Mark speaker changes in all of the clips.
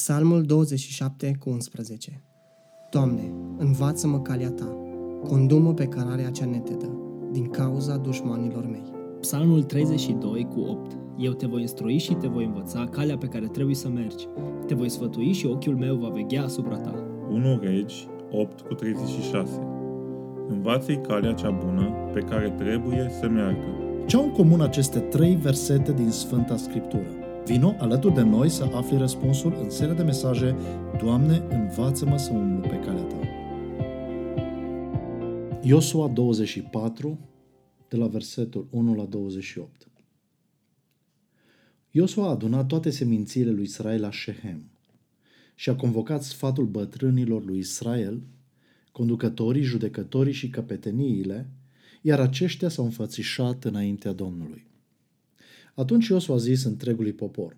Speaker 1: Psalmul 27 cu 11 Doamne, învață-mă calea Ta, condumă pe cărarea cea netedă, din cauza dușmanilor mei.
Speaker 2: Psalmul 32 cu 8 Eu te voi instrui și te voi învăța calea pe care trebuie să mergi. Te voi sfătui și ochiul meu va veghea asupra ta.
Speaker 3: 1 Regi 8 cu 36 Învață-i calea cea bună pe care trebuie să meargă.
Speaker 4: Ce au în comun aceste trei versete din Sfânta Scriptură? Vino alături de noi să afli răspunsul în seria de mesaje Doamne, învață-mă să umblu pe calea Ta. Iosua 24, de la versetul 1 la 28. Iosua a adunat toate semințiile lui Israel la Shehem și a convocat sfatul bătrânilor lui Israel, conducătorii, judecătorii și căpeteniile, iar aceștia s-au înfățișat înaintea Domnului. Atunci Iosua a zis întregului popor,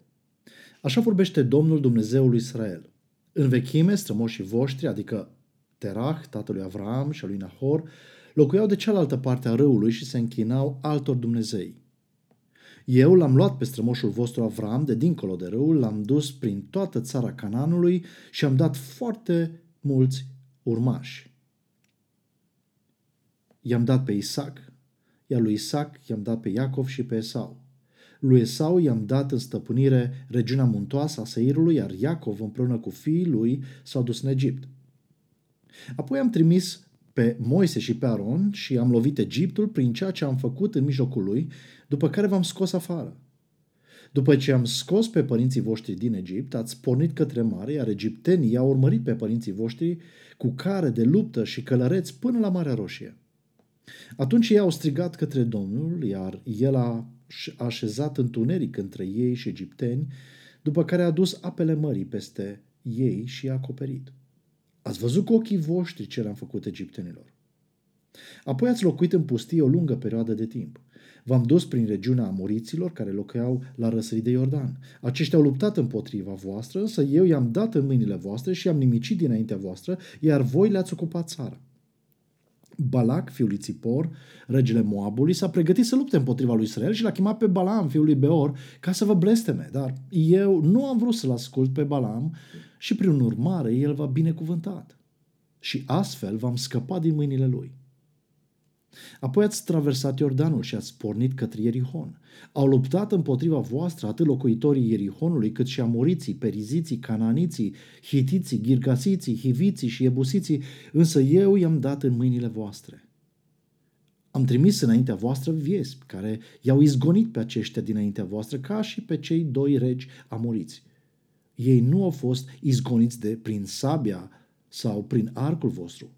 Speaker 4: Așa vorbește Domnul Dumnezeul lui Israel. În vechime, strămoșii voștri, adică Terah, tatălui Avram și al lui Nahor, locuiau de cealaltă parte a râului și se închinau altor Dumnezei. Eu l-am luat pe strămoșul vostru Avram de dincolo de râu, l-am dus prin toată țara Cananului și am dat foarte mulți urmași. I-am dat pe Isaac, iar lui Isaac i-am dat pe Iacov și pe Esau. Lui Esau i-am dat în stăpânire regiunea muntoasă a Seirului, iar Iacov împreună cu fiii lui s-au dus în Egipt. Apoi am trimis pe Moise și pe Aron și am lovit Egiptul prin ceea ce am făcut în mijlocul lui, după care v-am scos afară. După ce am scos pe părinții voștri din Egipt, ați pornit către mare, iar egiptenii au urmărit pe părinții voștri cu care de luptă și călăreți până la Marea Roșie. Atunci ei au strigat către Domnul, iar el a așezat întuneric între ei și egipteni, după care a dus apele mării peste ei și i-a acoperit. Ați văzut cu ochii voștri ce le-am făcut egiptenilor. Apoi ați locuit în pustie o lungă perioadă de timp. V-am dus prin regiunea amoriților care locuiau la răsărit de Iordan. Aceștia au luptat împotriva voastră, însă eu i-am dat în mâinile voastre și i-am nimicit dinaintea voastră, iar voi le-ați ocupat țara. Balac, fiul lui Țipor, regele Moabului, s-a pregătit să lupte împotriva lui Israel și l-a chemat pe Balaam, fiul lui Beor, ca să vă blesteme. Dar eu nu am vrut să-l ascult pe Balaam și prin urmare el va binecuvântat. Și astfel v-am scăpat din mâinile lui. Apoi ați traversat Iordanul și ați pornit către Ierihon. Au luptat împotriva voastră atât locuitorii Ierihonului, cât și amoriții, periziții, cananiții, hitiții, ghirgasiții, hiviții și ebusiții, însă eu i-am dat în mâinile voastre. Am trimis înaintea voastră viespi care i-au izgonit pe aceștia dinaintea voastră ca și pe cei doi regi amoriți. Ei nu au fost izgoniți de prin sabia sau prin arcul vostru,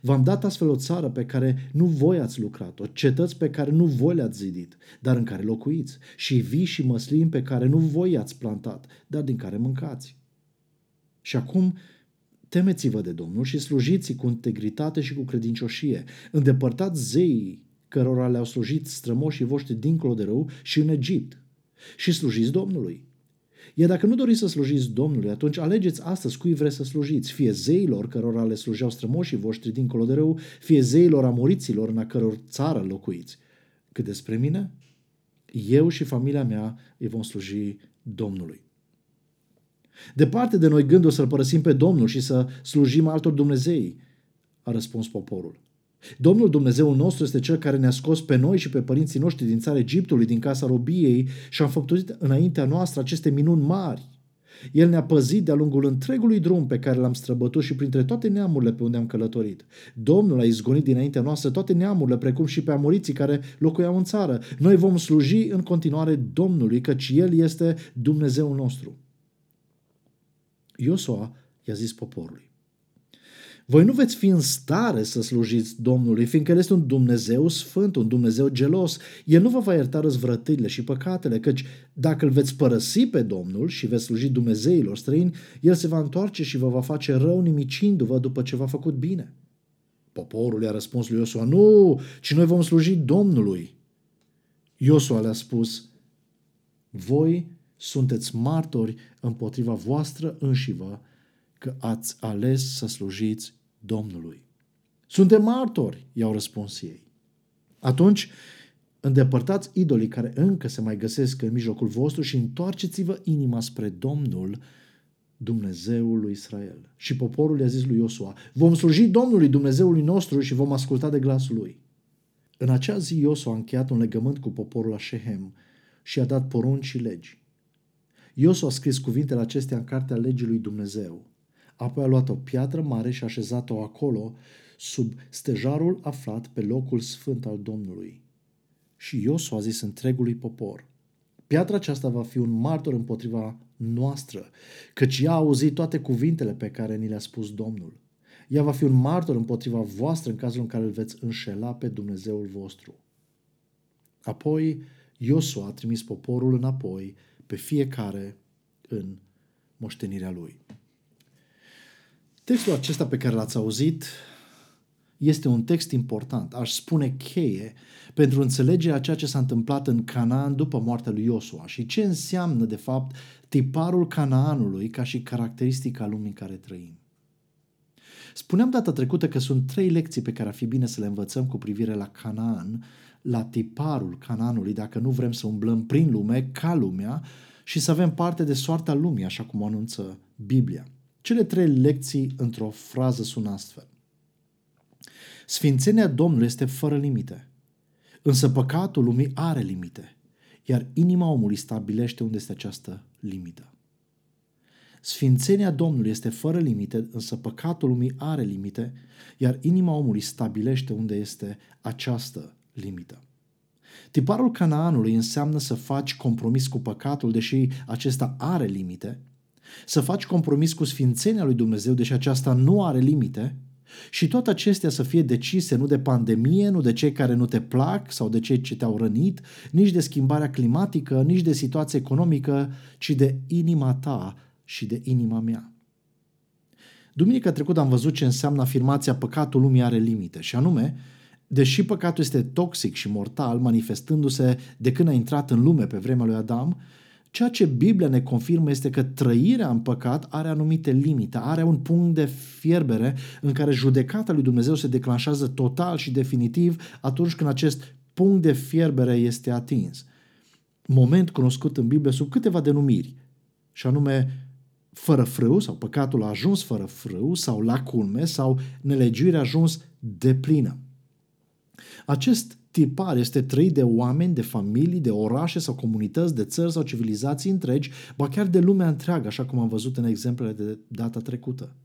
Speaker 4: V-am dat astfel o țară pe care nu voi ați lucrat-o, cetăți pe care nu voi le-ați zidit, dar în care locuiți, și vii și măslin pe care nu voi ați plantat, dar din care mâncați. Și acum temeți-vă de Domnul și slujiți cu integritate și cu credincioșie. Îndepărtați zeii cărora le-au slujit strămoșii voștri dincolo de rău și în Egipt. Și slujiți Domnului. Iar dacă nu doriți să slujiți Domnului, atunci alegeți astăzi cui vreți să slujiți, fie zeilor cărora le slujeau strămoșii voștri dincolo de rău, fie zeilor amoriților în a căror țară locuiți. Cât despre mine, eu și familia mea îi vom sluji Domnului. Departe de noi gândul să-L părăsim pe Domnul și să slujim altor Dumnezei, a răspuns poporul. Domnul Dumnezeul nostru este Cel care ne-a scos pe noi și pe părinții noștri din țara Egiptului, din casa robiei și a făptuit înaintea noastră aceste minuni mari. El ne-a păzit de-a lungul întregului drum pe care l-am străbătut și printre toate neamurile pe unde am călătorit. Domnul a izgonit dinaintea noastră toate neamurile, precum și pe amoriții care locuiau în țară. Noi vom sluji în continuare Domnului, căci El este Dumnezeul nostru. Iosua i-a zis poporului. Voi nu veți fi în stare să slujiți Domnului, fiindcă El este un Dumnezeu sfânt, un Dumnezeu gelos. El nu vă va ierta răzvrătirile și păcatele, căci dacă îl veți părăsi pe Domnul și veți sluji Dumnezeilor străini, El se va întoarce și vă va face rău nimicindu-vă după ce v-a făcut bine. Poporul i-a răspuns lui Iosua, nu, ci noi vom sluji Domnului. Iosua le-a spus, voi sunteți martori împotriva voastră înșivă că ați ales să slujiți Domnului. Suntem martori, i-au răspuns ei. Atunci, îndepărtați idolii care încă se mai găsesc în mijlocul vostru și întoarceți-vă inima spre Domnul Dumnezeul lui Israel. Și poporul i-a zis lui Iosua, vom sluji Domnului Dumnezeului nostru și vom asculta de glasul lui. În acea zi Iosua a încheiat un legământ cu poporul la Shehem și a dat porunci și legi. Iosua a scris cuvintele acestea în cartea legii lui Dumnezeu. Apoi a luat o piatră mare și a așezat-o acolo, sub stejarul aflat pe locul sfânt al Domnului. Și Iosua a zis întregului popor, Piatra aceasta va fi un martor împotriva noastră, căci ea a auzit toate cuvintele pe care ni le-a spus Domnul. Ea va fi un martor împotriva voastră în cazul în care îl veți înșela pe Dumnezeul vostru. Apoi Iosua a trimis poporul înapoi pe fiecare în moștenirea lui. Textul acesta pe care l-ați auzit este un text important, aș spune cheie, pentru înțelegerea ceea ce s-a întâmplat în Canaan după moartea lui Iosua și ce înseamnă, de fapt, tiparul Canaanului ca și caracteristica lumii în care trăim. Spuneam data trecută că sunt trei lecții pe care ar fi bine să le învățăm cu privire la Canaan, la tiparul Canaanului, dacă nu vrem să umblăm prin lume, ca lumea, și să avem parte de soarta lumii, așa cum o anunță Biblia. Cele trei lecții într-o frază sună astfel. Sfințenia Domnului este fără limite, însă păcatul lumii are limite, iar inima omului stabilește unde este această limită. Sfințenia Domnului este fără limite, însă păcatul lumii are limite, iar inima omului stabilește unde este această limită. Tiparul Canaanului înseamnă să faci compromis cu păcatul, deși acesta are limite, să faci compromis cu sfințenia lui Dumnezeu, deși aceasta nu are limite, și toate acestea să fie decise nu de pandemie, nu de cei care nu te plac sau de cei ce te-au rănit, nici de schimbarea climatică, nici de situația economică, ci de inima ta și de inima mea. Duminica trecută am văzut ce înseamnă afirmația păcatul lumii are limite și anume, deși păcatul este toxic și mortal, manifestându-se de când a intrat în lume pe vremea lui Adam, Ceea ce Biblia ne confirmă este că trăirea în păcat are anumite limite, are un punct de fierbere în care judecata lui Dumnezeu se declanșează total și definitiv atunci când acest punct de fierbere este atins. Moment cunoscut în Biblie sub câteva denumiri, și anume fără frâu sau păcatul a ajuns fără frâu sau la culme sau nelegiuirea a ajuns de plină. Acest tipar este trăit de oameni, de familii, de orașe sau comunități, de țări sau civilizații întregi, ba chiar de lumea întreagă, așa cum am văzut în exemplele de data trecută.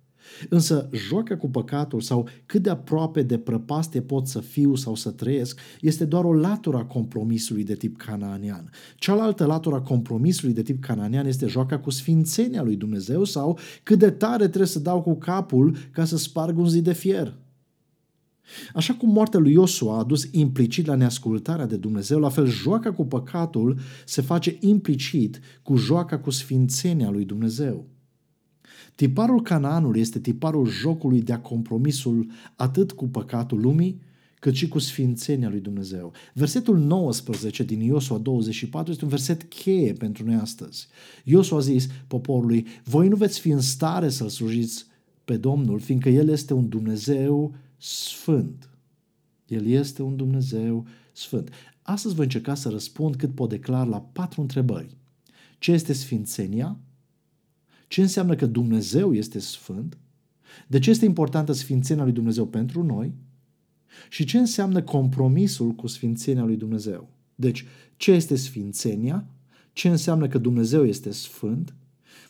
Speaker 4: Însă joaca cu păcatul sau cât de aproape de prăpastie pot să fiu sau să trăiesc este doar o latură a compromisului de tip canaanian. Cealaltă latură a compromisului de tip canaanian este joaca cu sfințenia lui Dumnezeu sau cât de tare trebuie să dau cu capul ca să sparg un zid de fier. Așa cum moartea lui Iosua a adus implicit la neascultarea de Dumnezeu, la fel joaca cu păcatul se face implicit cu joaca cu sfințenia lui Dumnezeu. Tiparul Canaanului este tiparul jocului de-a compromisul atât cu păcatul lumii, cât și cu sfințenia lui Dumnezeu. Versetul 19 din Iosua 24 este un verset cheie pentru noi astăzi. Iosua a zis poporului, voi nu veți fi în stare să-L slujiți pe Domnul, fiindcă El este un Dumnezeu sfânt. El este un Dumnezeu sfânt. Astăzi voi încerca să răspund cât pot declar la patru întrebări. Ce este sfințenia? Ce înseamnă că Dumnezeu este sfânt? De ce este importantă sfințenia lui Dumnezeu pentru noi? Și ce înseamnă compromisul cu sfințenia lui Dumnezeu? Deci, ce este sfințenia? Ce înseamnă că Dumnezeu este sfânt?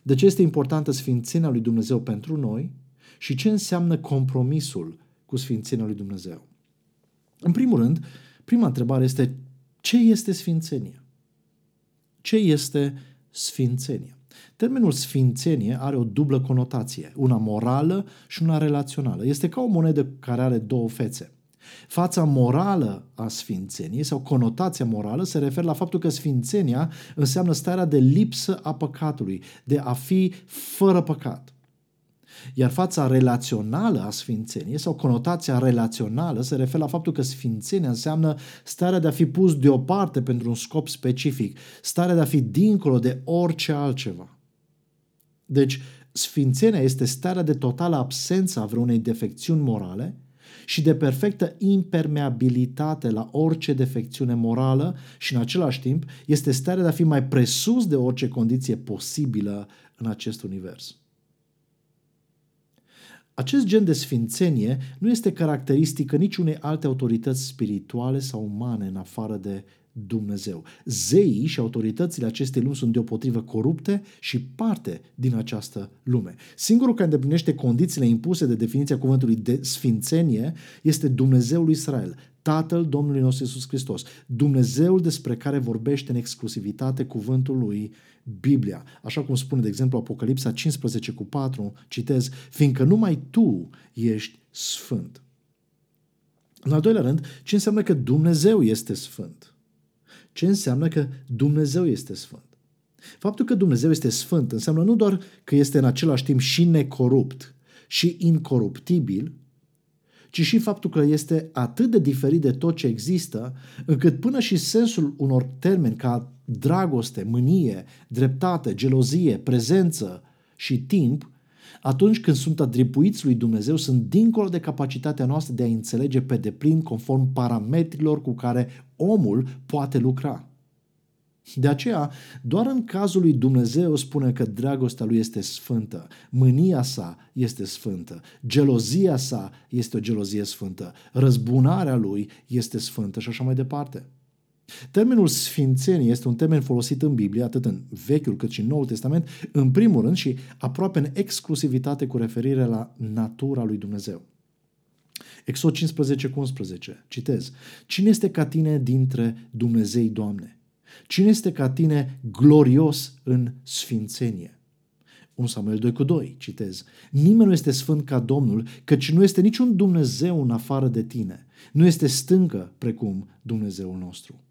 Speaker 4: De ce este importantă sfințenia lui Dumnezeu pentru noi? Și ce înseamnă compromisul cu sfințenia lui Dumnezeu. În primul rând, prima întrebare este ce este sfințenia? Ce este sfințenia? Termenul sfințenie are o dublă conotație, una morală și una relațională. Este ca o monedă care are două fețe. Fața morală a sfințeniei sau conotația morală se referă la faptul că sfințenia înseamnă starea de lipsă a păcatului, de a fi fără păcat. Iar fața relațională a sfințeniei sau conotația relațională se referă la faptul că sfințenia înseamnă starea de a fi pus deoparte pentru un scop specific, starea de a fi dincolo de orice altceva. Deci, sfințenia este starea de totală absență a vreunei defecțiuni morale și de perfectă impermeabilitate la orice defecțiune morală și în același timp este starea de a fi mai presus de orice condiție posibilă în acest univers. Acest gen de sfințenie nu este caracteristică niciunei alte autorități spirituale sau umane în afară de Dumnezeu. Zeii și autoritățile acestei lumi sunt deopotrivă corupte și parte din această lume. Singurul care îndeplinește condițiile impuse de definiția cuvântului de sfințenie este Dumnezeul lui Israel, Tatăl Domnului nostru Iisus Hristos, Dumnezeul despre care vorbește în exclusivitate cuvântul lui Biblia. Așa cum spune, de exemplu, Apocalipsa 15 cu 4, citez, fiindcă numai tu ești sfânt. În al doilea rând, ce înseamnă că Dumnezeu este sfânt? Ce înseamnă că Dumnezeu este sfânt? Faptul că Dumnezeu este sfânt înseamnă nu doar că este în același timp și necorupt și incoruptibil, ci și faptul că este atât de diferit de tot ce există, încât până și sensul unor termeni ca dragoste, mânie, dreptate, gelozie, prezență și timp, atunci când sunt atribuiți lui Dumnezeu, sunt dincolo de capacitatea noastră de a înțelege pe deplin conform parametrilor cu care omul poate lucra. De aceea, doar în cazul lui Dumnezeu spune că dragostea lui este sfântă, mânia sa este sfântă, gelozia sa este o gelozie sfântă, răzbunarea lui este sfântă și așa mai departe. Termenul sfințenie este un termen folosit în Biblie, atât în Vechiul cât și în Noul Testament, în primul rând și aproape în exclusivitate cu referire la natura lui Dumnezeu. Exod 15 cu 11, citez. Cine este ca tine dintre Dumnezei, Doamne? Cine este ca tine glorios în sfințenie? 1 Samuel 2 cu 2, citez. Nimeni nu este sfânt ca Domnul, căci nu este niciun Dumnezeu în afară de tine. Nu este stâncă precum Dumnezeul nostru.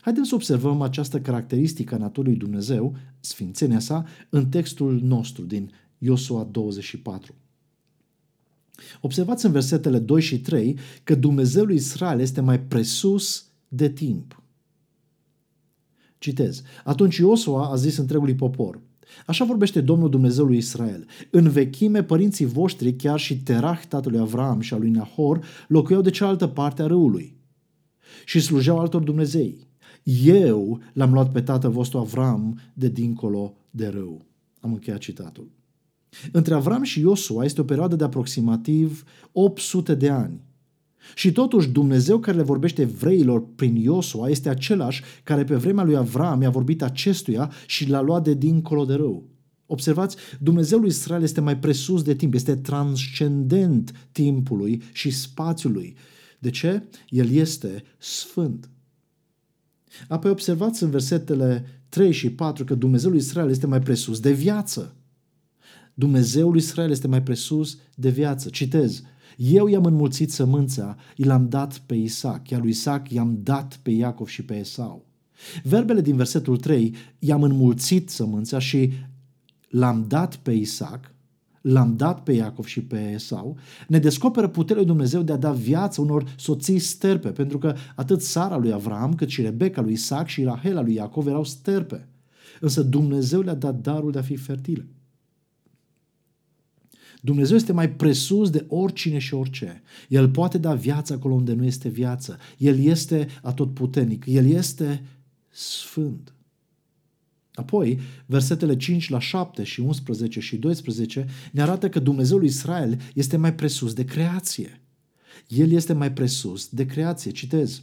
Speaker 4: Haideți să observăm această caracteristică a naturii Dumnezeu, sfințenia sa, în textul nostru din Iosua 24. Observați în versetele 2 și 3 că Dumnezeul Israel este mai presus de timp. Citez. Atunci Iosua a zis întregului popor, Așa vorbește Domnul Dumnezeul lui Israel. În vechime, părinții voștri, chiar și Terah, tatălui Avram și al lui Nahor, locuiau de cealaltă parte a râului și slujeau altor Dumnezei. Eu l-am luat pe tatăl vostru Avram de dincolo de râu. Am încheiat citatul. Între Avram și Iosua este o perioadă de aproximativ 800 de ani. Și totuși Dumnezeu care le vorbește evreilor prin Iosua este același care pe vremea lui Avram i-a vorbit acestuia și l-a luat de dincolo de rău. Observați, Dumnezeul lui Israel este mai presus de timp, este transcendent timpului și spațiului. De ce? El este sfânt. Apoi observați în versetele 3 și 4 că Dumnezeul lui Israel este mai presus de viață. Dumnezeul lui Israel este mai presus de viață. Citez, eu i-am înmulțit sămânța, i l-am dat pe Isaac, iar lui Isaac i-am dat pe Iacov și pe Esau. Verbele din versetul 3, i-am înmulțit sămânța și l-am dat pe Isaac, l-am dat pe Iacov și pe Esau, ne descoperă puterea lui Dumnezeu de a da viață unor soții sterpe, pentru că atât Sara lui Avram, cât și Rebecca lui Isaac și Rahela lui Iacov erau sterpe. Însă Dumnezeu le-a dat darul de a fi fertile. Dumnezeu este mai presus de oricine și orice. El poate da viață acolo unde nu este viață. El este atotputernic. El este sfânt. Apoi, versetele 5 la 7 și 11 și 12 ne arată că Dumnezeul lui Israel este mai presus de creație. El este mai presus de creație. Citez.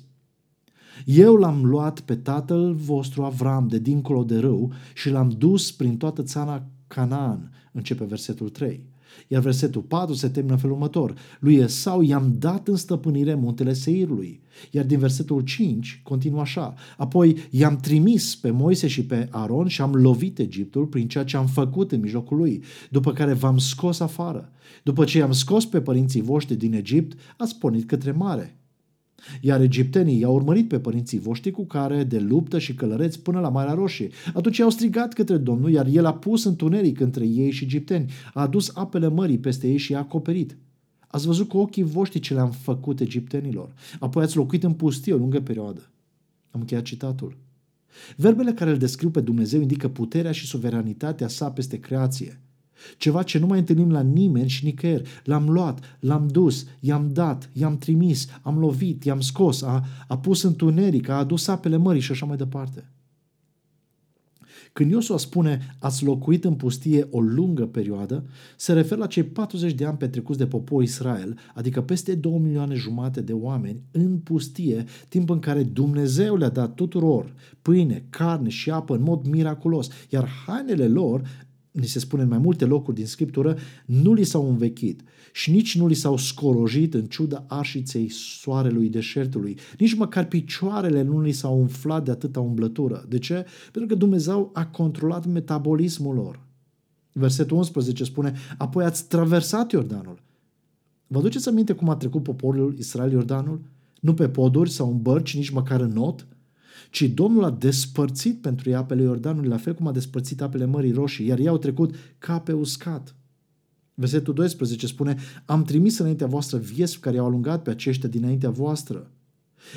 Speaker 4: Eu l-am luat pe tatăl vostru Avram de dincolo de râu și l-am dus prin toată țara Canaan, începe versetul 3. Iar versetul 4 se termină în felul următor. Lui Esau i-am dat în stăpânire muntele Seirului. Iar din versetul 5 continuă așa. Apoi i-am trimis pe Moise și pe Aron și am lovit Egiptul prin ceea ce am făcut în mijlocul lui, după care v-am scos afară. După ce i-am scos pe părinții voștri din Egipt, ați pornit către mare. Iar egiptenii i-au urmărit pe părinții voștri cu care de luptă și călăreți până la Marea Roșie. Atunci i-au strigat către Domnul, iar el a pus întuneric între ei și egipteni. A adus apele mării peste ei și i-a acoperit. Ați văzut cu ochii voștri ce le-am făcut egiptenilor. Apoi ați locuit în pustie o lungă perioadă. Am încheiat citatul. Verbele care îl descriu pe Dumnezeu indică puterea și suveranitatea sa peste creație. Ceva ce nu mai întâlnim la nimeni și nicăieri. L-am luat, l-am dus, i-am dat, i-am trimis, am lovit, i-am scos, a, a pus întuneric, a adus apele mării și așa mai departe. Când Iosua spune ați locuit în pustie o lungă perioadă, se referă la cei 40 de ani petrecuți de poporul Israel, adică peste 2 milioane jumate de oameni în pustie, timp în care Dumnezeu le-a dat tuturor pâine, carne și apă în mod miraculos, iar hainele lor ni se spune în mai multe locuri din Scriptură, nu li s-au învechit și nici nu li s-au scorojit în ciuda arșiței soarelui deșertului. Nici măcar picioarele nu li s-au umflat de atâta umblătură. De ce? Pentru că Dumnezeu a controlat metabolismul lor. Versetul 11 spune, apoi ați traversat Iordanul. Vă aduceți aminte cum a trecut poporul Israel Iordanul? Nu pe poduri sau în bărci, nici măcar în not, ci Domnul a despărțit pentru ei apele Iordanului, la fel cum a despărțit apele Mării Roșii, iar ei au trecut ca pe uscat. Versetul 12 spune, am trimis înaintea voastră viespi care au alungat pe aceștia dinaintea voastră.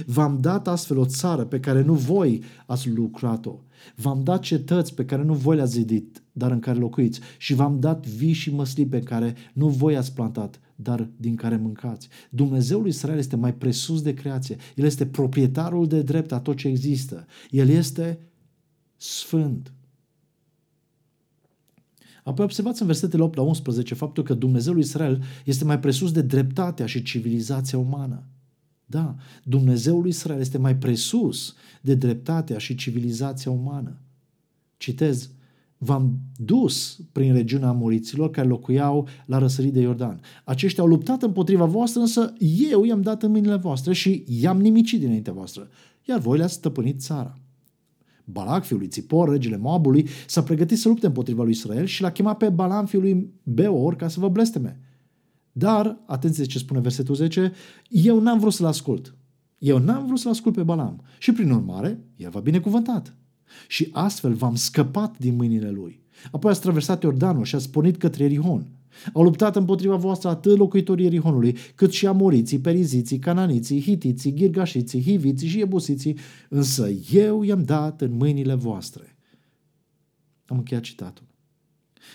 Speaker 4: V-am dat astfel o țară pe care nu voi ați lucrat-o. V-am dat cetăți pe care nu voi le-ați zidit, dar în care locuiți. Și v-am dat vii și măsli pe care nu voi ați plantat, dar din care mâncați. Dumnezeul Israel este mai presus de creație. El este proprietarul de drept a tot ce există. El este sfânt. Apoi observați în versetele 8 la 11 faptul că Dumnezeul Israel este mai presus de dreptatea și civilizația umană. Da, Dumnezeul Israel este mai presus de dreptatea și civilizația umană. Citez, v-am dus prin regiunea Amoriților care locuiau la răsărit de Iordan. Aceștia au luptat împotriva voastră, însă eu i-am dat în mâinile voastre și i-am nimicit dinaintea voastră, iar voi le-ați stăpânit țara. Balac, fiul lui Țipor, regele Moabului, s-a pregătit să lupte împotriva lui Israel și l-a chemat pe Balam, fiul lui Beor, ca să vă blesteme. Dar, atenție ce spune versetul 10, eu n-am vrut să-l ascult. Eu n-am vrut să-l ascult pe Balam. Și prin urmare, el va binecuvântat. Și astfel v-am scăpat din mâinile lui. Apoi ați traversat Iordanul și ați pornit către Erihon. Au luptat împotriva voastră atât locuitorii Erihonului, cât și amoriții, periziții, cananiții, hitiții, ghirgașiții, hiviții și ebusiții, însă eu i-am dat în mâinile voastre. Am încheiat citatul.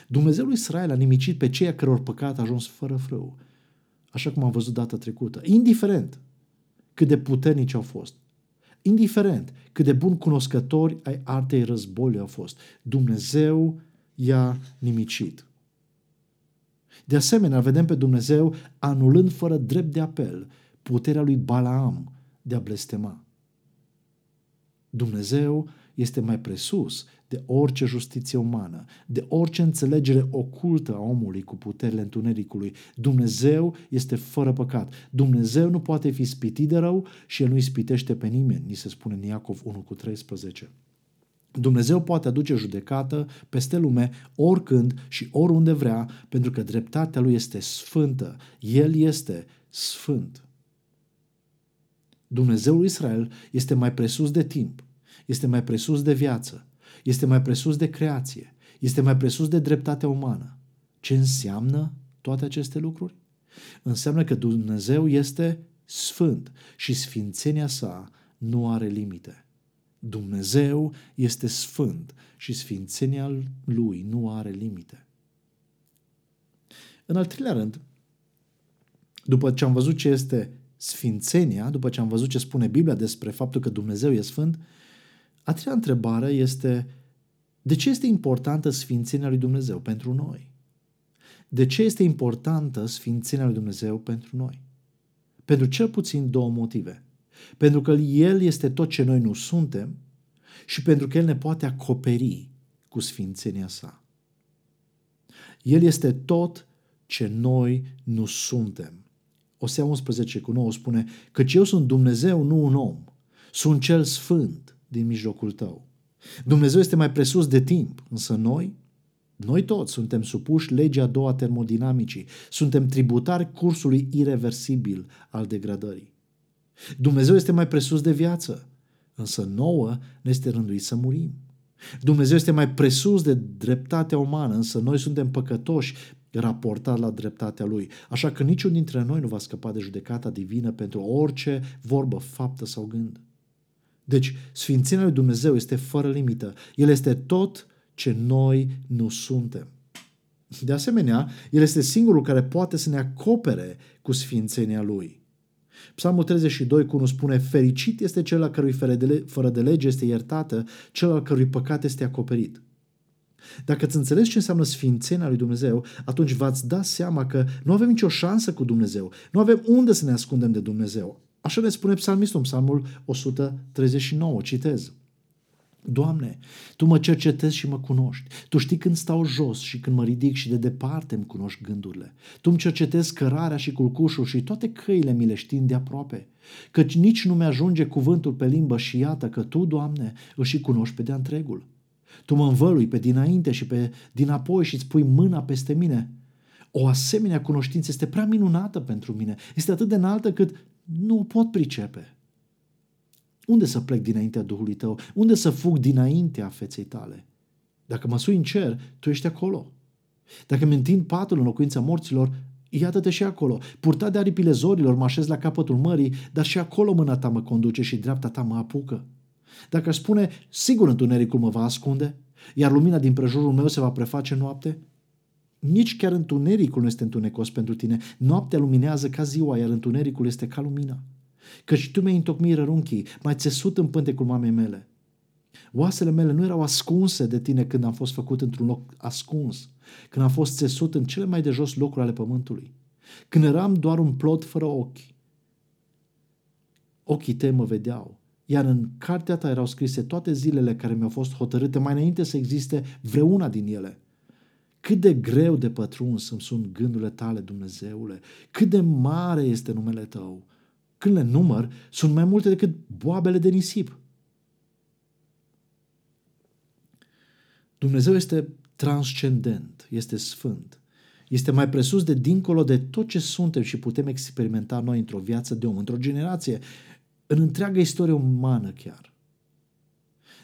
Speaker 4: Dumnezeul Israel a nimicit pe ceea căror păcat a ajuns fără frâu, așa cum am văzut data trecută, indiferent cât de puternici au fost, indiferent cât de bun cunoscători ai artei războiului au fost, Dumnezeu i-a nimicit. De asemenea, vedem pe Dumnezeu anulând fără drept de apel puterea lui Balaam de a blestema. Dumnezeu este mai presus de orice justiție umană, de orice înțelegere ocultă a omului cu puterile întunericului. Dumnezeu este fără păcat. Dumnezeu nu poate fi spitit de rău și El nu ispitește pe nimeni, ni se spune în Iacov 1 cu 13. Dumnezeu poate aduce judecată peste lume oricând și oriunde vrea, pentru că dreptatea lui este sfântă. El este sfânt. Dumnezeul Israel este mai presus de timp, este mai presus de viață, este mai presus de creație, este mai presus de dreptatea umană. Ce înseamnă toate aceste lucruri? Înseamnă că Dumnezeu este sfânt și sfințenia sa nu are limite. Dumnezeu este sfânt și sfințenia lui nu are limite. În al treilea rând, după ce am văzut ce este sfințenia, după ce am văzut ce spune Biblia despre faptul că Dumnezeu e sfânt, a treia întrebare este de ce este importantă sfințenia lui Dumnezeu pentru noi? De ce este importantă sfințenia lui Dumnezeu pentru noi? Pentru cel puțin două motive. Pentru că El este tot ce noi nu suntem și pentru că El ne poate acoperi cu sfințenia sa. El este tot ce noi nu suntem. Osea 11 cu 9 spune că eu sunt Dumnezeu, nu un om. Sunt cel sfânt din mijlocul tău. Dumnezeu este mai presus de timp, însă noi, noi toți suntem supuși legii a doua termodinamicii, suntem tributari cursului irreversibil al degradării. Dumnezeu este mai presus de viață, însă nouă ne este rânduit să murim. Dumnezeu este mai presus de dreptatea umană, însă noi suntem păcătoși raportat la dreptatea Lui. Așa că niciun dintre noi nu va scăpa de judecata divină pentru orice vorbă, faptă sau gând. Deci, Sfințenia lui Dumnezeu este fără limită. El este tot ce noi nu suntem. De asemenea, El este singurul care poate să ne acopere cu Sfințenia Lui. Psalmul 32 cu 1 spune, fericit este cel al cărui fără de, fără de lege este iertată, cel al cărui păcat este acoperit. Dacă îți înțelegi ce înseamnă sfințenia lui Dumnezeu, atunci v-ați da seama că nu avem nicio șansă cu Dumnezeu. Nu avem unde să ne ascundem de Dumnezeu. Așa ne spune psalmistul în psalmul 139, citez. Doamne, Tu mă cercetezi și mă cunoști. Tu știi când stau jos și când mă ridic și de departe îmi cunoști gândurile. Tu îmi cercetezi cărarea și culcușul și toate căile mi le știi de aproape. Căci nici nu mi-ajunge cuvântul pe limbă și iată că Tu, Doamne, îl și cunoști pe de întregul. Tu mă învălui pe dinainte și pe dinapoi și îți pui mâna peste mine. O asemenea cunoștință este prea minunată pentru mine. Este atât de înaltă cât nu o pot pricepe. Unde să plec dinaintea Duhului tău? Unde să fug dinaintea feței tale? Dacă mă sui în cer, tu ești acolo. Dacă mi întind patul în locuința morților, iată-te și acolo. Purtat de aripile zorilor, mă așez la capătul mării, dar și acolo mâna ta mă conduce și dreapta ta mă apucă. Dacă aș spune, sigur întunericul mă va ascunde, iar lumina din prejurul meu se va preface noapte, nici chiar întunericul nu este întunecos pentru tine. Noaptea luminează ca ziua, iar întunericul este ca lumina. Căci tu mi-ai întocmit rărunchii, mai țesut în pântecul mamei mele. Oasele mele nu erau ascunse de tine când am fost făcut într-un loc ascuns, când am fost țesut în cele mai de jos locuri ale pământului, când eram doar un plot fără ochi. Ochii tăi mă vedeau, iar în cartea ta erau scrise toate zilele care mi-au fost hotărâte mai înainte să existe vreuna din ele. Cât de greu de pătruns îmi sunt gândurile tale, Dumnezeule, cât de mare este numele tău. Când le număr, sunt mai multe decât boabele de nisip. Dumnezeu este transcendent, este sfânt. Este mai presus de dincolo de tot ce suntem și putem experimenta noi într-o viață de om, într-o generație, în întreaga istorie umană chiar.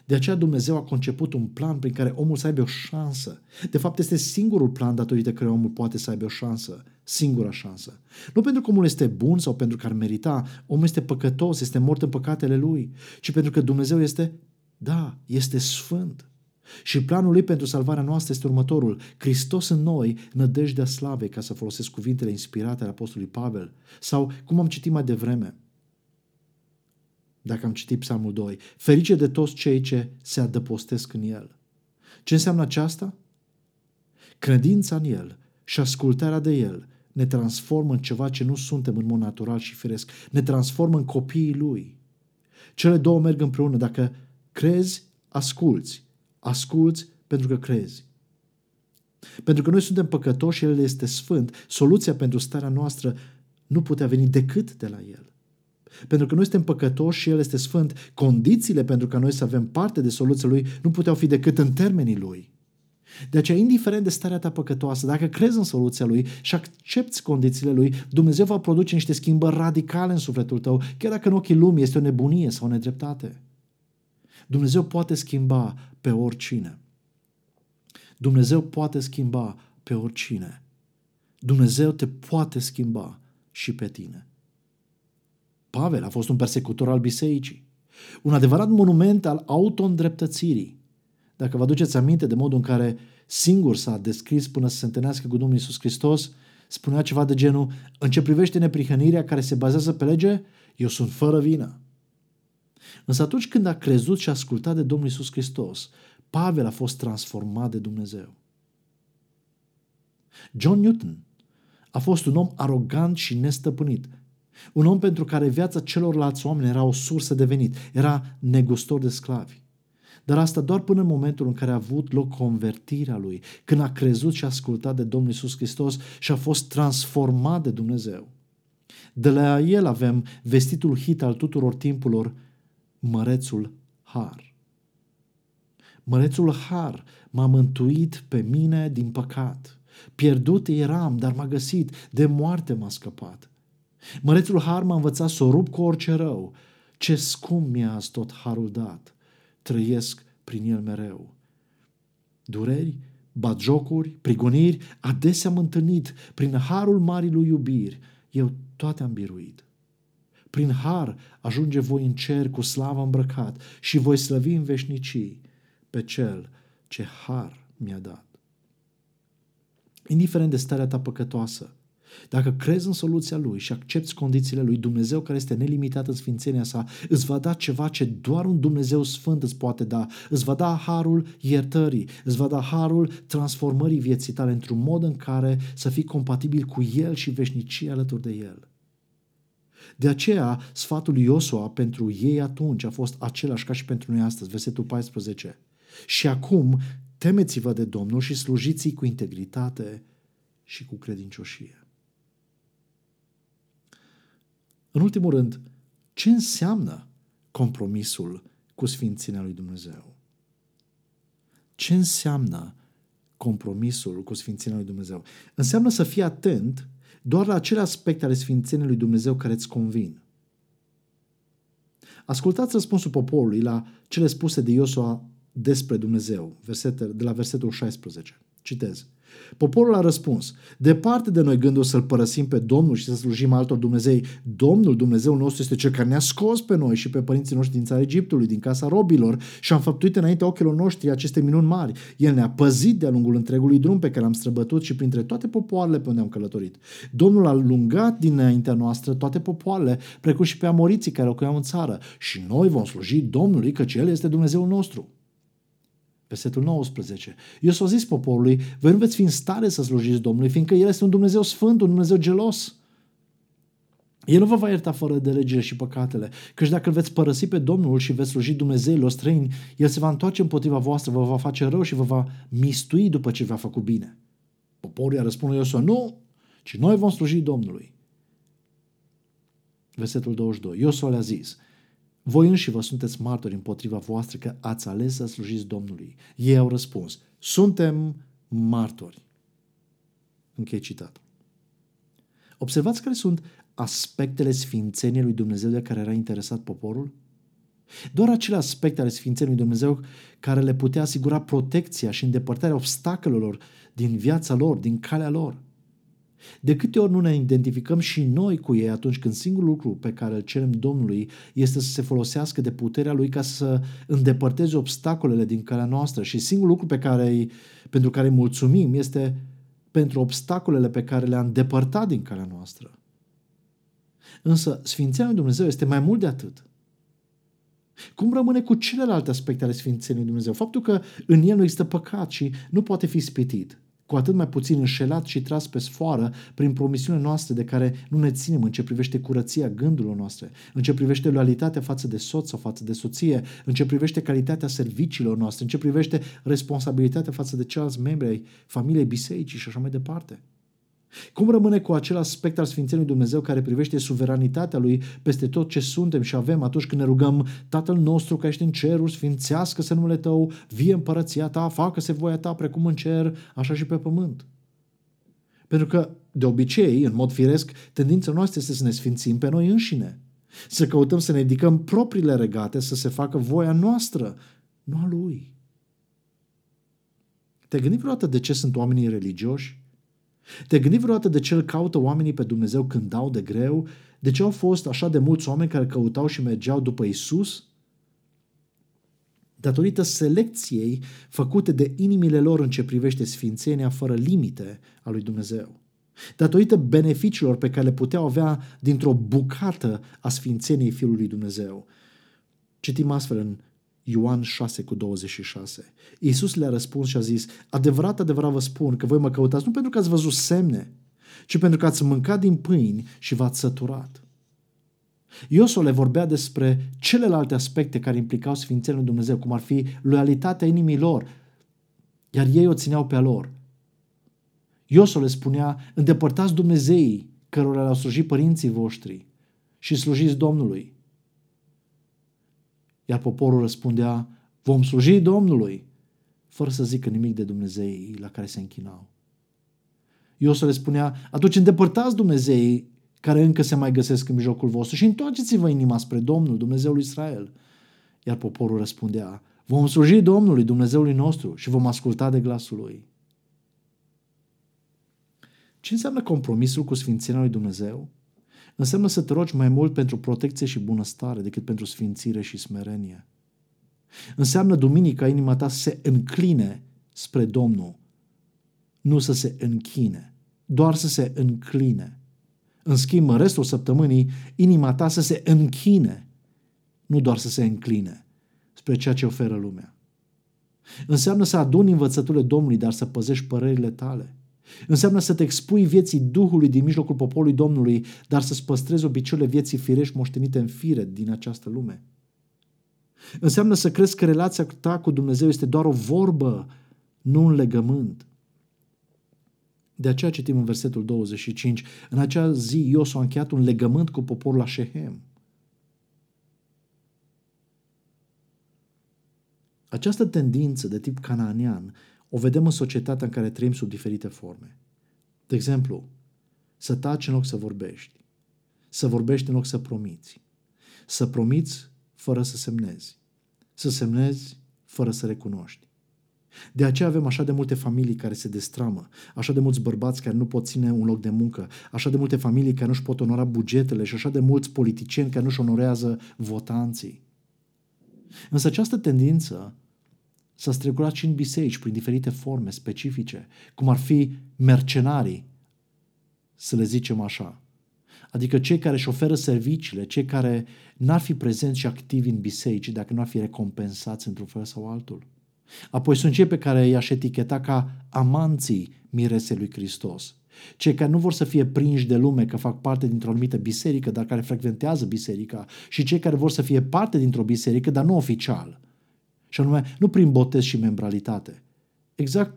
Speaker 4: De aceea Dumnezeu a conceput un plan prin care omul să aibă o șansă. De fapt, este singurul plan datorită care omul poate să aibă o șansă. Singura șansă. Nu pentru că omul este bun sau pentru că ar merita. Omul este păcătos, este mort în păcatele lui. Ci pentru că Dumnezeu este, da, este sfânt. Și planul lui pentru salvarea noastră este următorul. Hristos în noi, nădejdea slavei, ca să folosesc cuvintele inspirate ale Apostolului Pavel. Sau, cum am citit mai devreme, dacă am citit Psalmul 2, ferice de toți cei ce se adăpostesc în el. Ce înseamnă aceasta? Credința în el și ascultarea de el ne transformă în ceva ce nu suntem în mod natural și firesc. Ne transformă în copiii lui. Cele două merg împreună. Dacă crezi, asculți. Asculți pentru că crezi. Pentru că noi suntem păcătoși și El este sfânt, soluția pentru starea noastră nu putea veni decât de la El. Pentru că noi suntem păcătoși și El este sfânt, condițiile pentru ca noi să avem parte de soluția Lui nu puteau fi decât în termenii Lui. De aceea, indiferent de starea ta păcătoasă, dacă crezi în soluția Lui și accepti condițiile Lui, Dumnezeu va produce niște schimbări radicale în sufletul tău, chiar dacă în ochii lumii este o nebunie sau o nedreptate. Dumnezeu poate schimba pe oricine. Dumnezeu poate schimba pe oricine. Dumnezeu te poate schimba și pe tine. Pavel a fost un persecutor al bisericii, un adevărat monument al auto-îndreptățirii. Dacă vă aduceți aminte de modul în care singur s-a descris până să se întâlnească cu Domnul Isus Hristos, spunea ceva de genul, în ce privește neprihănirea care se bazează pe lege, eu sunt fără vină. Însă atunci când a crezut și a ascultat de Domnul Isus Hristos, Pavel a fost transformat de Dumnezeu. John Newton a fost un om arogant și nestăpânit, un om pentru care viața celorlalți oameni era o sursă de venit, era negustor de sclavi. Dar asta doar până în momentul în care a avut loc convertirea lui, când a crezut și a ascultat de Domnul Isus Hristos și a fost transformat de Dumnezeu. De la el avem vestitul hit al tuturor timpurilor, Mărețul Har. Mărețul Har m-a mântuit pe mine din păcat. Pierdut eram, dar m-a găsit, de moarte m-a scăpat. Mărețul har m-a învățat să o rup cu orice rău. Ce scump mi-a tot harul dat. Trăiesc prin el mereu. Dureri, batjocuri, prigoniri, adesea am întâlnit. Prin harul marii lui iubiri, eu toate am biruit. Prin har ajunge voi în cer cu slavă îmbrăcat și voi slăvi în veșnicii pe cel ce har mi-a dat. Indiferent de starea ta păcătoasă, Dacă crezi în soluția Lui și accepti condițiile Lui, Dumnezeu care este nelimitat în sfințenia sa, îți va da ceva ce doar un Dumnezeu Sfânt îți poate da. Îți va da harul iertării, îți va da harul transformării vieții tale într-un mod în care să fii compatibil cu El și veșnicie alături de El. De aceea, sfatul lui Iosua pentru ei atunci a fost același ca și pentru noi astăzi, versetul 14. Și acum, temeți-vă de Domnul și slujiți cu integritate și cu credincioșie. În ultimul rând, ce înseamnă compromisul cu Sfințenia lui Dumnezeu? Ce înseamnă compromisul cu Sfințenia lui Dumnezeu? Înseamnă să fii atent doar la acele aspecte ale Sfințeniei lui Dumnezeu care îți convin. Ascultați răspunsul poporului la cele spuse de Iosua despre Dumnezeu, de la versetul 16. Citez. Poporul a răspuns, departe de noi gândul să-L părăsim pe Domnul și să slujim altor Dumnezei. Domnul, Dumnezeu nostru, este Cel care ne-a scos pe noi și pe părinții noștri din țara Egiptului, din casa robilor și am făptuit înainte ochilor noștri aceste minuni mari. El ne-a păzit de-a lungul întregului drum pe care l-am străbătut și printre toate popoarele pe unde am călătorit. Domnul a lungat dinaintea noastră toate popoarele, precum și pe amoriții care locuiau în țară și noi vom sluji Domnului, căci El este Dumnezeul nostru. Versetul 19. Eu s-o zis poporului, voi nu veți fi în stare să slujiți Domnului, fiindcă El este un Dumnezeu sfânt, un Dumnezeu gelos. El nu vă va ierta fără de legile și păcatele, căci dacă îl veți părăsi pe Domnul și veți sluji Dumnezeilor străini, El se va întoarce împotriva voastră, vă va face rău și vă va mistui după ce v-a făcut bine. Poporul i-a răspuns Iosua, nu, ci noi vom sluji Domnului. Versetul 22. Iosua le-a zis, voi înși vă sunteți martori împotriva voastră că ați ales să slujiți Domnului. Ei au răspuns, suntem martori. Închei citatul. Observați care sunt aspectele sfințeniei lui Dumnezeu de care era interesat poporul? Doar acele aspecte ale sfințeniei lui Dumnezeu care le putea asigura protecția și îndepărtarea obstacolelor din viața lor, din calea lor. De câte ori nu ne identificăm și noi cu ei atunci când singurul lucru pe care îl cerem Domnului este să se folosească de puterea Lui ca să îndepărteze obstacolele din calea noastră și singurul lucru pe care, pentru care îi mulțumim este pentru obstacolele pe care le-a îndepărtat din calea noastră. Însă Sfințenia lui Dumnezeu este mai mult de atât. Cum rămâne cu celelalte aspecte ale Sfințeniei lui Dumnezeu? Faptul că în el nu există păcat și nu poate fi spitit cu atât mai puțin înșelat și tras pe sfoară prin promisiunile noastre de care nu ne ținem în ce privește curăția gândurilor noastre, în ce privește loialitatea față de soț sau față de soție, în ce privește calitatea serviciilor noastre, în ce privește responsabilitatea față de ceilalți membri ai familiei bisericii și așa mai departe. Cum rămâne cu acel aspect al Sfințeniei lui Dumnezeu care privește suveranitatea Lui peste tot ce suntem și avem atunci când ne rugăm Tatăl nostru care ești în ceruri, sfințească-se numele Tău, vie împărăția Ta, facă-se voia Ta precum în cer, așa și pe pământ. Pentru că, de obicei, în mod firesc, tendința noastră este să ne sfințim pe noi înșine. Să căutăm să ne ridicăm propriile regate să se facă voia noastră, nu a Lui. Te-ai gândit vreodată de ce sunt oamenii religioși? Te gândi vreodată de ce îl caută oamenii pe Dumnezeu când dau de greu? De ce au fost așa de mulți oameni care căutau și mergeau după Isus? Datorită selecției făcute de inimile lor în ce privește sfințenia fără limite a lui Dumnezeu. Datorită beneficiilor pe care le puteau avea dintr-o bucată a sfințeniei Fiului Dumnezeu. Citim astfel în Ioan 6 cu 26. Iisus le-a răspuns și a zis, adevărat, adevărat vă spun că voi mă căutați nu pentru că ați văzut semne, ci pentru că ați mâncat din pâini și v-ați săturat. Iosu le vorbea despre celelalte aspecte care implicau Sfințenia lui Dumnezeu, cum ar fi loialitatea inimii lor, iar ei o țineau pe a lor. Iosu le spunea, îndepărtați Dumnezeii cărora le-au slujit părinții voștri și slujiți Domnului. Iar poporul răspundea, vom sluji Domnului, fără să zică nimic de Dumnezeii la care se închinau. Iosua le spunea, atunci îndepărtați Dumnezeii care încă se mai găsesc în mijlocul vostru și întoarceți-vă inima spre Domnul, Dumnezeul Israel. Iar poporul răspundea, vom sluji Domnului, Dumnezeului nostru și vom asculta de glasul Lui. Ce înseamnă compromisul cu Sfințenia lui Dumnezeu? Înseamnă să te rogi mai mult pentru protecție și bunăstare decât pentru sfințire și smerenie. Înseamnă duminica inima ta să se încline spre Domnul, nu să se închine doar să se încline. În schimb, în restul săptămânii, inima ta să se închine, nu doar să se încline spre ceea ce oferă lumea. Înseamnă să aduni învățăturile Domnului, dar să păzești părerile tale. Înseamnă să te expui vieții Duhului din mijlocul poporului Domnului, dar să-ți păstrezi obiceiurile vieții firești moștenite în fire din această lume. Înseamnă să crezi că relația ta cu Dumnezeu este doar o vorbă, nu un legământ. De aceea citim în versetul 25, în acea zi Ios a încheiat un legământ cu poporul la Shehem. Această tendință de tip canaanian o vedem în societatea în care trăim sub diferite forme. De exemplu, să taci în loc să vorbești, să vorbești în loc să promiți, să promiți fără să semnezi, să semnezi fără să recunoști. De aceea avem așa de multe familii care se destramă, așa de mulți bărbați care nu pot ține un loc de muncă, așa de multe familii care nu-și pot onora bugetele și așa de mulți politicieni care nu-și onorează votanții. Însă această tendință s-a strecurat și în biserici prin diferite forme specifice, cum ar fi mercenarii, să le zicem așa. Adică cei care își oferă serviciile, cei care n-ar fi prezenți și activi în biserici dacă nu ar fi recompensați într-un fel sau altul. Apoi sunt cei pe care i-aș eticheta ca amanții miresei lui Hristos. Cei care nu vor să fie prinși de lume că fac parte dintr-o anumită biserică, dar care frecventează biserica și cei care vor să fie parte dintr-o biserică, dar nu oficial. Și anume, nu prin botez și membralitate. Exact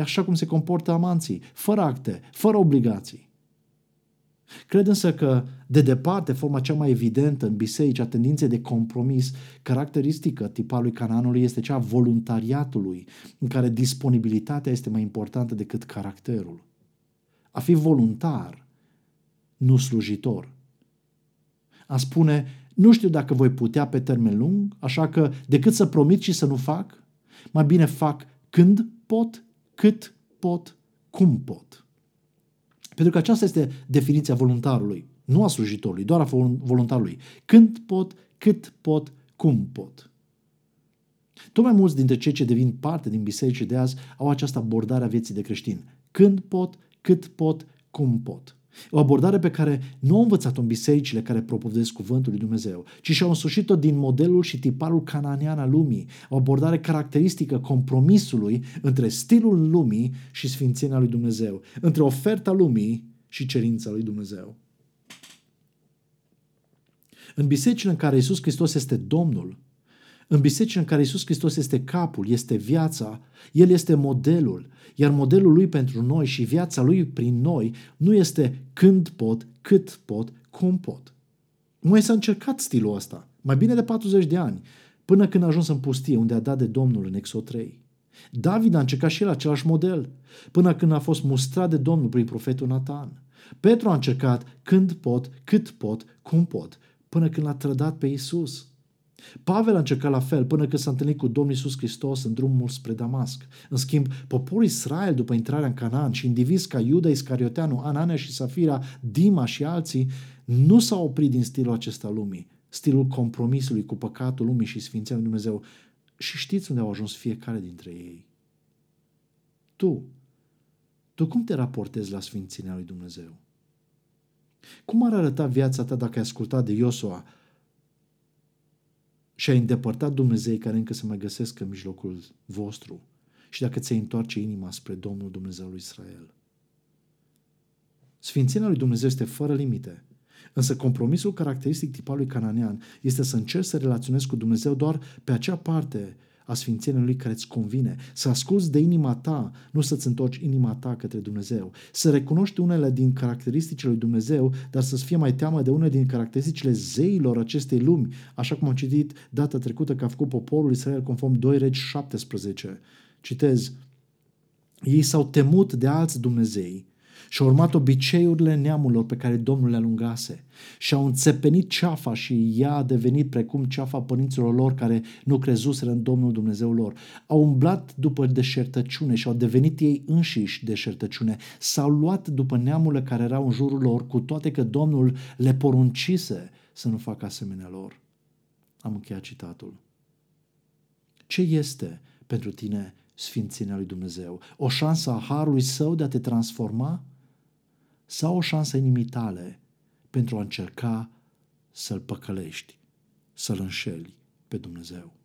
Speaker 4: așa cum se comportă amanții, fără acte, fără obligații. Cred însă că, de departe, forma cea mai evidentă în biserici a tendinței de compromis, caracteristică tipa lui Cananului este cea a voluntariatului, în care disponibilitatea este mai importantă decât caracterul. A fi voluntar, nu slujitor. A spune, nu știu dacă voi putea pe termen lung, așa că decât să promit și să nu fac, mai bine fac când pot, cât pot, cum pot. Pentru că aceasta este definiția voluntarului, nu a slujitorului, doar a voluntarului. Când pot, cât pot, cum pot. Tot mai mulți dintre cei ce devin parte din biserici de azi au această abordare a vieții de creștin. Când pot, cât pot, cum pot. O abordare pe care nu au învățat-o în bisericile care propovădesc cuvântul lui Dumnezeu, ci și-au însușit-o din modelul și tiparul cananean al lumii. O abordare caracteristică compromisului între stilul lumii și sfințenia lui Dumnezeu, între oferta lumii și cerința lui Dumnezeu. În bisericile în care Isus Hristos este Domnul, în bisericile în care Isus Hristos este capul, este viața, El este modelul, iar modelul Lui pentru noi și viața Lui prin noi nu este când pot, cât pot, cum pot. Moise a încercat stilul ăsta, mai bine de 40 de ani, până când a ajuns în pustie, unde a dat de Domnul în Exod 3. David a încercat și el același model, până când a fost mustrat de Domnul prin profetul Nathan. Petru a încercat când pot, cât pot, cum pot, până când l-a trădat pe Isus. Pavel a încercat la fel până când s-a întâlnit cu Domnul Iisus Hristos în drumul spre Damasc. În schimb, poporul Israel, după intrarea în Canaan și indivizi ca Iuda Iscarioteanu, Anania și Safira, Dima și alții, nu s-au oprit din stilul acesta lumii, stilul compromisului cu păcatul lumii și Sfințenia lui Dumnezeu. Și știți unde au ajuns fiecare dintre ei. Tu, tu cum te raportezi la Sfințenia lui Dumnezeu? Cum ar arăta viața ta dacă ai ascultat de Iosua și ai îndepărtat Dumnezei care încă se mai găsesc în mijlocul vostru și dacă ți-ai întoarce inima spre Domnul Dumnezeul Israel. Sfințenia lui Dumnezeu este fără limite, însă compromisul caracteristic tipului cananean este să încerci să relaționezi cu Dumnezeu doar pe acea parte a sfințeniei Lui care îți convine, să asculți de inima ta, nu să-ți întorci inima ta către Dumnezeu, să recunoști unele din caracteristicile lui Dumnezeu, dar să-ți fie mai teamă de unele din caracteristicile zeilor acestei lumi, așa cum am citit data trecută că a făcut poporul Israel conform 2 regi 17. Citez, ei s-au temut de alți Dumnezei și au urmat obiceiurile neamurilor pe care Domnul le alungase și au înțepenit ceafa și ea a devenit precum ceafa părinților lor care nu crezuseră în Domnul Dumnezeu lor. Au umblat după deșertăciune și au devenit ei înșiși deșertăciune. S-au luat după neamurile care erau în jurul lor, cu toate că Domnul le poruncise să nu facă asemenea lor. Am încheiat citatul. Ce este pentru tine sfințenia lui Dumnezeu? O șansă a harului său de a te transforma? Sau o șansă inimii tale pentru a încerca să-L păcălești, să-L înșeli pe Dumnezeu.